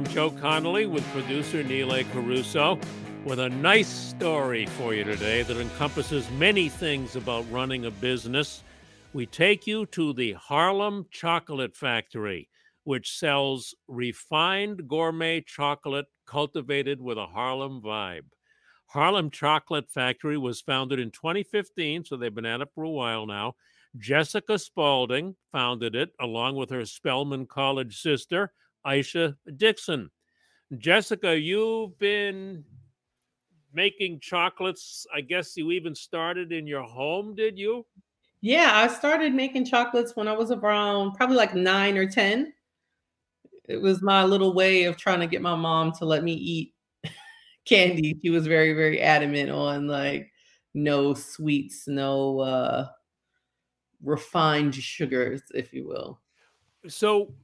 I'm Joe Connolly with producer Neil Carousso with a nice story for you today that encompasses many things about running a business. We take you to the Harlem Chocolate Factory, which sells refined gourmet chocolate cultivated with a Harlem vibe. Harlem Chocolate Factory was founded in 2015, so they've been at it for a while now. Jessica Spaulding founded it along with her Spelman College sister, Aisha Dixon. Jessica, you've been making chocolates. I guess you even started in your home, did you? Yeah, I started making chocolates when I was around probably like nine or 10. It was my little way of trying to get my mom to let me eat candy. She was very, very adamant on like no sweets, no uh refined sugars, if you will. So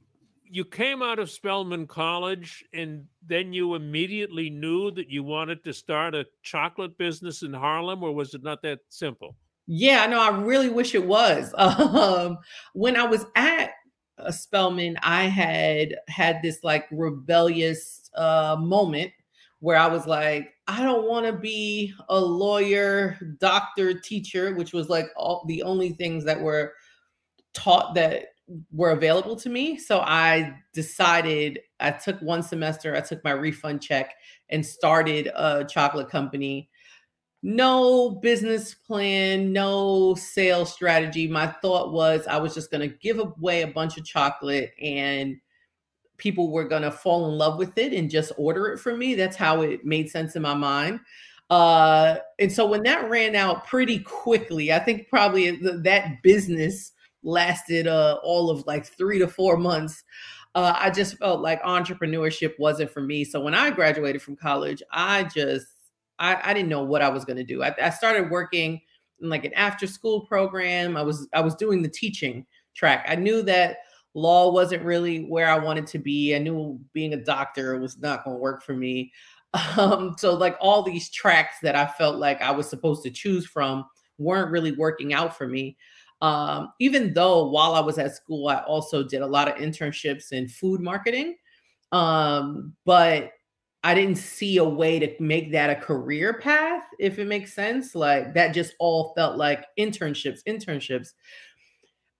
you came out of Spelman College and then you immediately knew that you wanted to start a chocolate business in Harlem, or was it not that simple? Yeah, no, I really wish it was. Um, when I was at uh, Spelman, I had had this like rebellious uh, moment where I was like, I don't want to be a lawyer, doctor, teacher, which was like all the only things that were taught that were available to me. So I decided I took one semester, I took my refund check and started a chocolate company. No business plan, no sales strategy. My thought was I was just going to give away a bunch of chocolate and people were going to fall in love with it and just order it from me. That's how it made sense in my mind. Uh, and so when that ran out pretty quickly, I think probably that business lasted uh, all of like three to four months. Uh, I just felt like entrepreneurship wasn't for me. So when I graduated from college, I just I, I didn't know what I was going to do. I, I started working in like an after school program. I was I was doing the teaching track. I knew that law wasn't really where I wanted to be. I knew being a doctor was not going to work for me. Um, so like all these tracks that I felt like I was supposed to choose from weren't really working out for me. Um, even though while I was at school, I also did a lot of internships in food marketing. Um, but I didn't see a way to make that a career path, if it makes sense. Like that just all felt like internships, internships.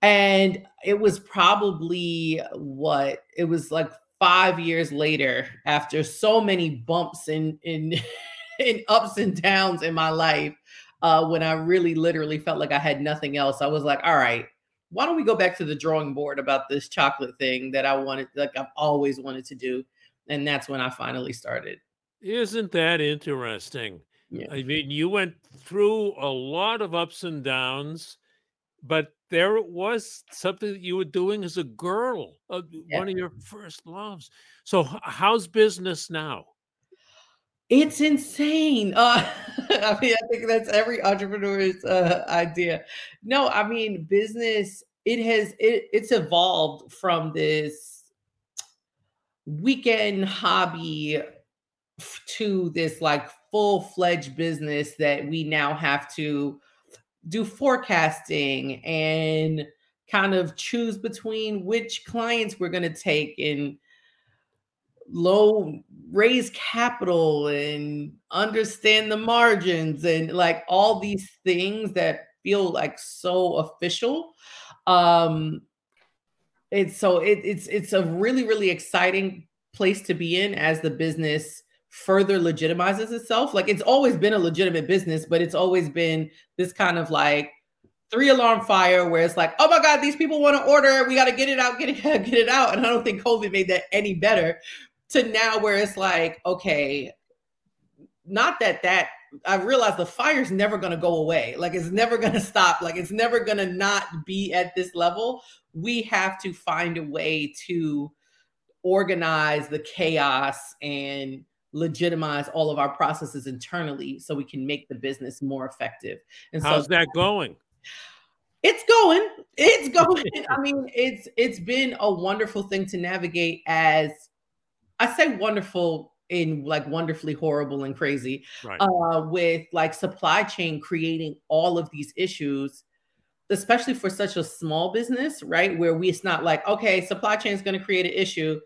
And it was probably what it was like five years later, after so many bumps and in, in, ups and downs in my life, uh, when I really literally felt like I had nothing else. I was like, all right, why don't we go back to the drawing board about this chocolate thing that I wanted, like I've always wanted to do. And that's when I finally started. Isn't that interesting? Yeah. I mean, you went through a lot of ups and downs, but there it was something that you were doing as a girl, uh, Yeah. one of your first loves. So, how's business now? It's insane. Uh, I mean, I think that's every entrepreneur's uh, idea. No, I mean, business. It has it, it's evolved from this weekend hobby to this like full fledged business that we now have to do forecasting and kind of choose between which clients we're going to take and low raise capital and understand the margins and like all these things that feel like so official um it's so it, it's it's a really really exciting place to be in as the business further legitimizes itself. Like it's always been a legitimate business but it's always been this kind of like three alarm fire where it's like oh my god these people want to order. We got to get it out get it get it out. And i don't think covid made that any better to now where it's like, okay, not that that I realized the fire's never going to go away. Like it's never going to stop. Like it's never going to not be at this level. We have to find a way to organize the chaos and legitimize all of our processes internally so we can make the business more effective. And how's so, that going? It's going. It's going. I mean, it's it's been a wonderful thing to navigate as I say wonderful in like wonderfully horrible and crazy right. uh, with like supply chain creating all of these issues especially for such a small business right where we it's not like okay supply chain is going to create an issue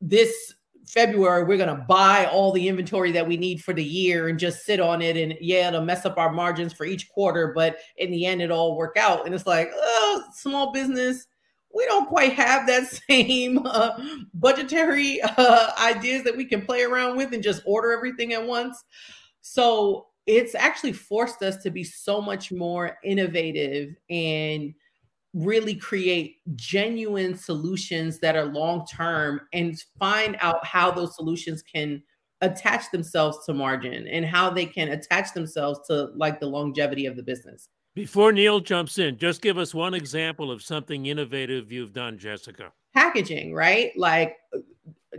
this february we're going to buy all the inventory that we need for the year and just sit on it and yeah it'll mess up our margins for each quarter but in the end it'll work out and it's like oh small business we don't quite have that same uh, budgetary uh, ideas that we can play around with and just order everything at once. So it's actually forced us to be so much more innovative and really create genuine solutions that are long term and find out how those solutions can attach themselves to margin and how they can attach themselves to like the longevity of the business. Before Neil jumps in, just give us one example of something innovative you've done, Jessica. Packaging, right? Like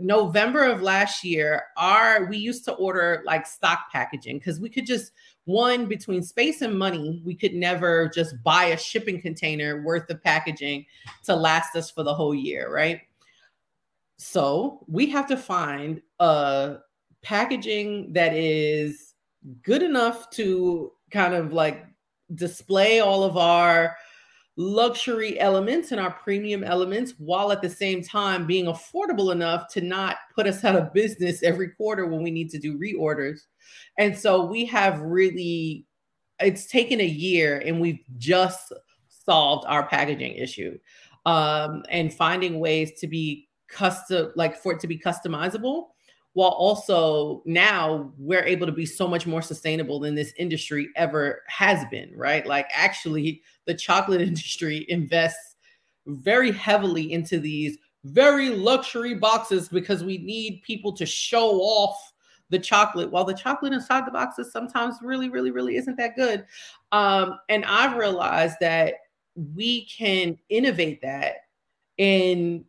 November of last year, our we used to order like stock packaging because we could just one between space and money, we could never just buy a shipping container worth of packaging to last us for the whole year, right? So we have to find a packaging that is good enough to kind of like display all of our luxury elements and our premium elements while at the same time being affordable enough to not put us out of business every quarter when we need to do reorders. And so we have really, it's taken a year and we've just solved our packaging issue um, and finding ways to be custom, like for it to be customizable while also now we're able to be so much more sustainable than this industry ever has been, right? Like actually the chocolate industry invests very heavily into these very luxury boxes because we need people to show off the chocolate while the chocolate inside the boxes sometimes really really really isn't that good um, and i've realized that we can innovate that and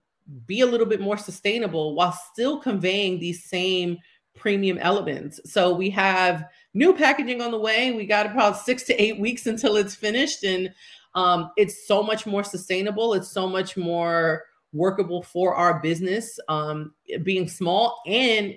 be a little bit more sustainable while still conveying these same premium elements. So we have new packaging on the way. We got about six to eight weeks until it's finished, and um, it's so much more sustainable. It's so much more workable for our business, um, being small and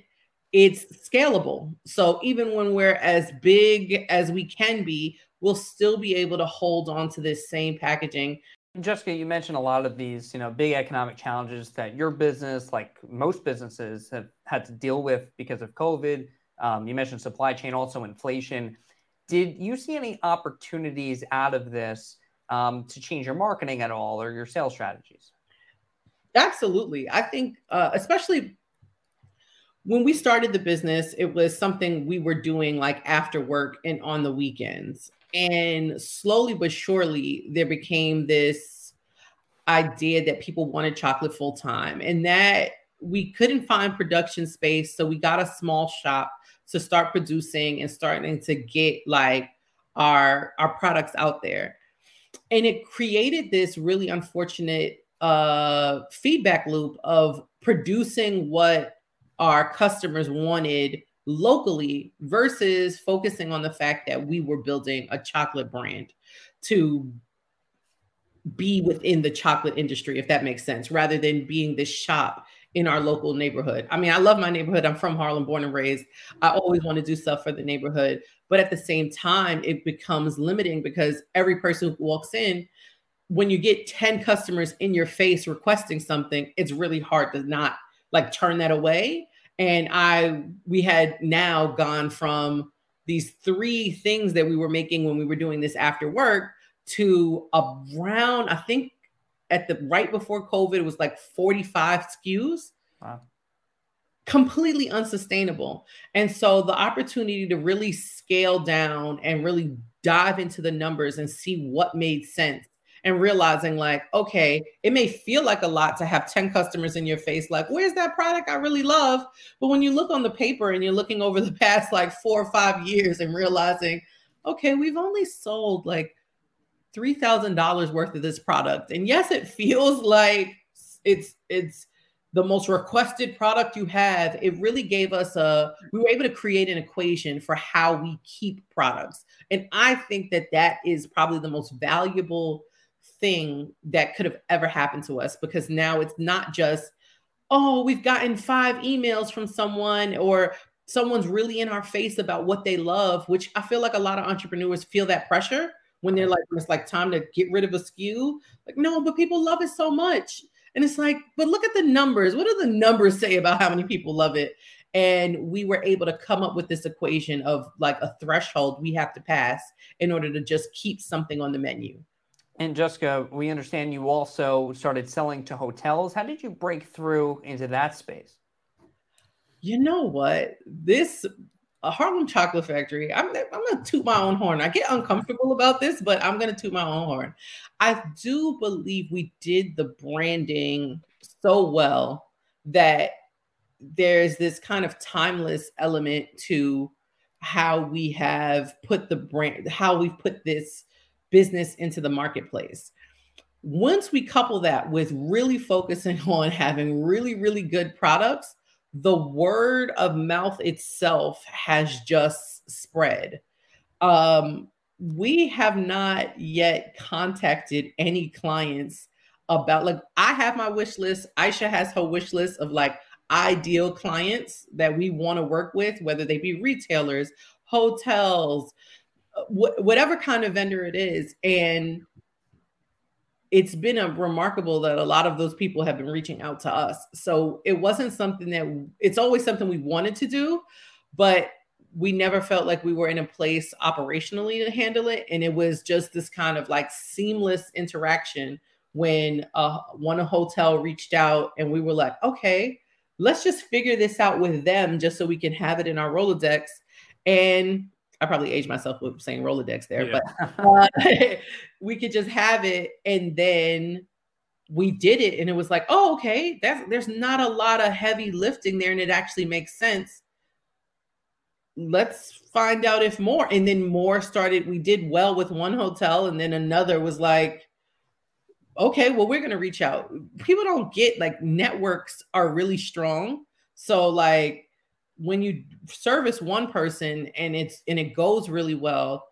it's scalable. So even when we're as big as we can be, we'll still be able to hold on to this same packaging Jessica, you mentioned a lot of these, you know, big economic challenges that your business, like most businesses, have had to deal with because of COVID. Um, you mentioned supply chain, also inflation. Did you see any opportunities out of this um, to change your marketing at all or your sales strategies? Absolutely. I think, uh, especially when we started the business, it was something we were doing like after work and on the weekends. And slowly but surely, there became this idea that people wanted chocolate full time and that we couldn't find production space. So we got a small shop to start producing and starting to get like our our products out there. And it created this really unfortunate uh, feedback loop of producing what our customers wanted locally versus focusing on the fact that we were building a chocolate brand to be within the chocolate industry, if that makes sense, rather than being this shop in our local neighborhood. I mean, I love my neighborhood. I'm from Harlem, born and raised. I always want to do stuff for the neighborhood. But at the same time, it becomes limiting because every person who walks in, when you get 10 customers in your face requesting something, it's really hard to not like turn that away. And I we had now gone from these three things that we were making when we were doing this after work to around, I think at the right before COVID, it was like 45 SKUs. Wow. Completely unsustainable. And so the opportunity to really scale down and really dive into the numbers and see what made sense and realizing like okay it may feel like a lot to have 10 customers in your face like where's that product i really love? But when you look on the paper and you're looking over the past like four or five years and realizing okay we've only sold like $3000 worth of this product. And yes it feels like it's it's the most requested product you have. It really gave us a we were able to create an equation for how we keep products. And i think that that is probably the most valuable thing that could have ever happened to us because now it's not just, oh, we've gotten five emails from someone or someone's really in our face about what they love, which I feel like a lot of entrepreneurs feel that pressure when they're like, it's like time to get rid of a SKU. Like, no, but people love it so much. And it's like, but look at the numbers. What do the numbers say about how many people love it? And we were able to come up with this equation of like a threshold we have to pass in order to just keep something on the menu. And Jessica, we understand you also started selling to hotels. How did you break through into that space? You know what? This a Harlem Chocolate Factory. I'm I'm gonna toot my own horn. I get uncomfortable about this, but I'm gonna toot my own horn. I do believe we did the branding so well that there's this kind of timeless element to how we have put the brand, how we've put this business into the marketplace. Once we couple that with really focusing on having really, really good products, the word of mouth itself has just spread. Um, we have not yet contacted any clients about like I have my wish list. Aisha has her wish list of like ideal clients that we want to work with, whether they be retailers, hotels, wh- whatever kind of vendor it is and it's been a remarkable that a lot of those people have been reaching out to us. So it wasn't something that it's always something we wanted to do but we never felt like we were in a place operationally to handle it. And it was just this kind of like seamless interaction when uh, one hotel reached out and we were like okay let's just figure this out with them just so we can have it in our rolodex. And I probably aged myself with saying Rolodex there, yeah. but uh, we could just have it and then we did it and it was like, oh, okay, that's there's not a lot of heavy lifting there and it actually makes sense. Let's find out if more. And then more started, we did well with one hotel, and then another was like, okay, well, we're gonna reach out. People don't get like networks are really strong. So like when you service one person and it's and it goes really well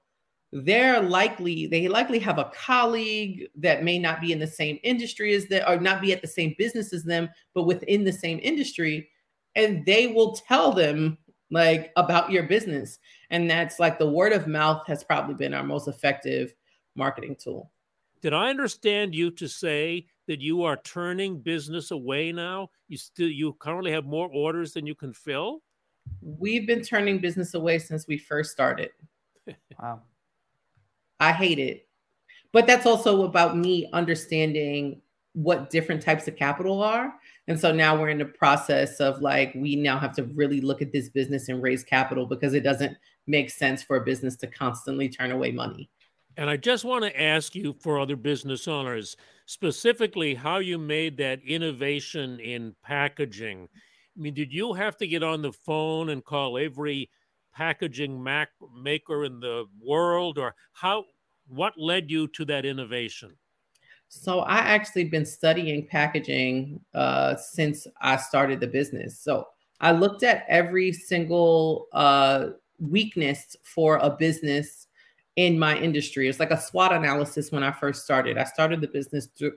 they're likely they likely have a colleague that may not be in the same industry as them or not be at the same business as them but within the same industry and they will tell them like about your business. And that's like the word of mouth has probably been our most effective marketing tool. Did i understand you to say that you are turning business away now? You still you currently have more orders than you can fill We've been turning business away since we first started. Wow. I hate it. But that's also about me understanding what different types of capital are. And so now we're in the process of like, we now have to really look at this business and raise capital because it doesn't make sense for a business to constantly turn away money. And I just want to ask you for other business owners, specifically how you made that innovation in packaging I mean, did you have to get on the phone and call every packaging mac maker in the world, or how? What led you to that innovation? So I actually been studying packaging uh, since I started the business. So I looked at every single uh, weakness for a business in my industry. It's like a SWOT analysis when I first started. I started the business through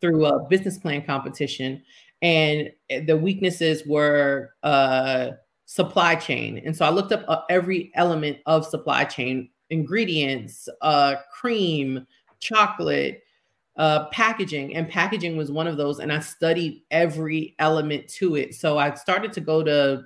through a business plan competition and the weaknesses were uh, supply chain. And so I looked up uh, every element of supply chain ingredients, uh, cream, chocolate, uh, packaging, and packaging was one of those. And I studied every element to it. So I started to go to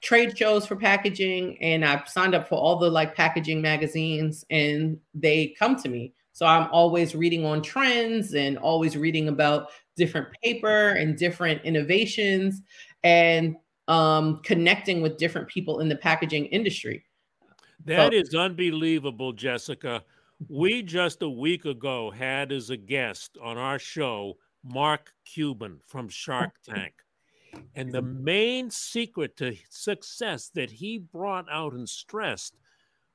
trade shows for packaging, and I signed up for all the like packaging magazines, and they come to me. So I'm always reading on trends and always reading about different paper and different innovations and um, connecting with different people in the packaging industry. That so- is unbelievable, Jessica. We just a week ago had as a guest on our show Mark Cuban from Shark Tank. And the main secret to success that he brought out and stressed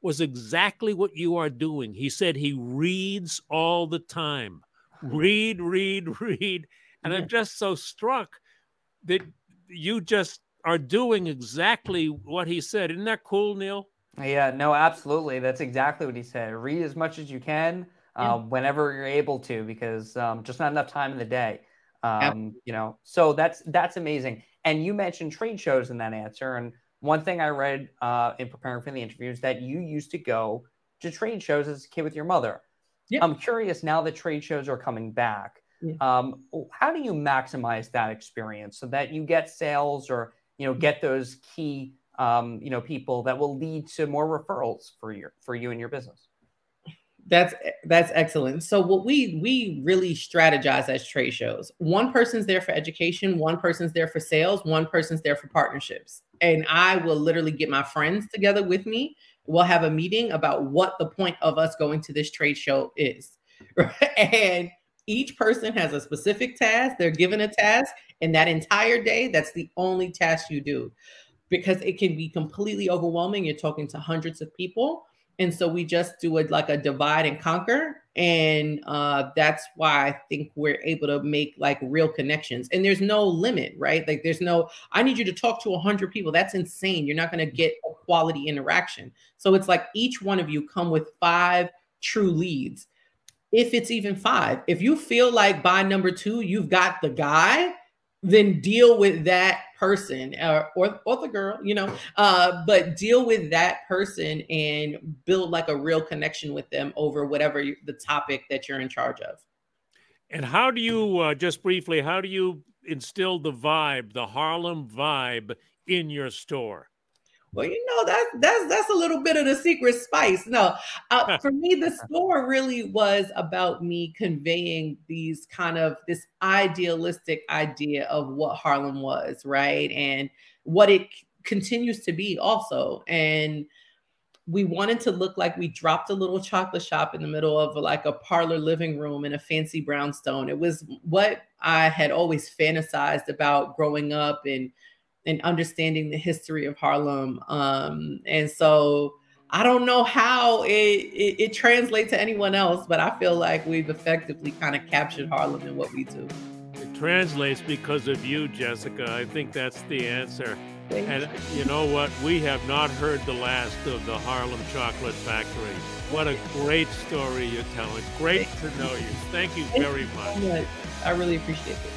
was exactly what you are doing. He said he reads all the time. Read, read, read. And I'm just so struck that you just are doing exactly what he said. Isn't that cool, Neil? Yeah, no, absolutely. That's exactly what he said. Read as much as you can yeah. Um, whenever you're able to, because um, just not enough time in the day. Um, you know, so that's that's amazing. And you mentioned trade shows in that answer. And one thing I read uh, in preparing for the interview is that you used to go to trade shows as a kid with your mother. Yep. I'm curious now that trade shows are coming back. Yeah. Um, how do you maximize that experience so that you get sales or you know get those key um, you know people that will lead to more referrals for your for you and your business? That's that's excellent. So what we we really strategize as trade shows. One person's there for education, one person's there for sales, one person's there for partnerships. And I will literally get my friends together with me. We'll have a meeting about what the point of us going to this trade show is. And each person has a specific task. They're given a task, and that entire day, that's the only task you do because it can be completely overwhelming. You're talking to hundreds of people and so we just do it like a divide and conquer and uh, that's why i think we're able to make like real connections. And there's no limit right? Like there's no i need you to talk to 100 people. That's insane. You're not going to get a quality interaction. So it's like each one of you come with five true leads. If it's even five if you feel like by number two you've got the guy then deal with that person uh, or or the girl, you know, uh, but deal with that person and build like a real connection with them over whatever you, the topic that you're in charge of. And how do you uh, just briefly? How do you instill the vibe, the Harlem vibe, in your store? Well, you know, that's that's that's a little bit of the secret spice. No, uh, for me, the store really was about me conveying these kind of this idealistic idea of what Harlem was, right, and what it continues to be, also, and we wanted to look like we dropped a little chocolate shop in the middle of like a parlor living room in a fancy brownstone. It was what I had always fantasized about growing up and and understanding the history of Harlem. Um, and so I don't know how it, it, it translates to anyone else, but I feel like we've effectively kind of captured Harlem in what we do. It translates because of you, Jessica. I think that's the answer. Thank and you. you know what? We have not heard the last of the Harlem Chocolate Factory. What a great story you're telling. Great Thank to know you. Thank you very you much. So much. I really appreciate it.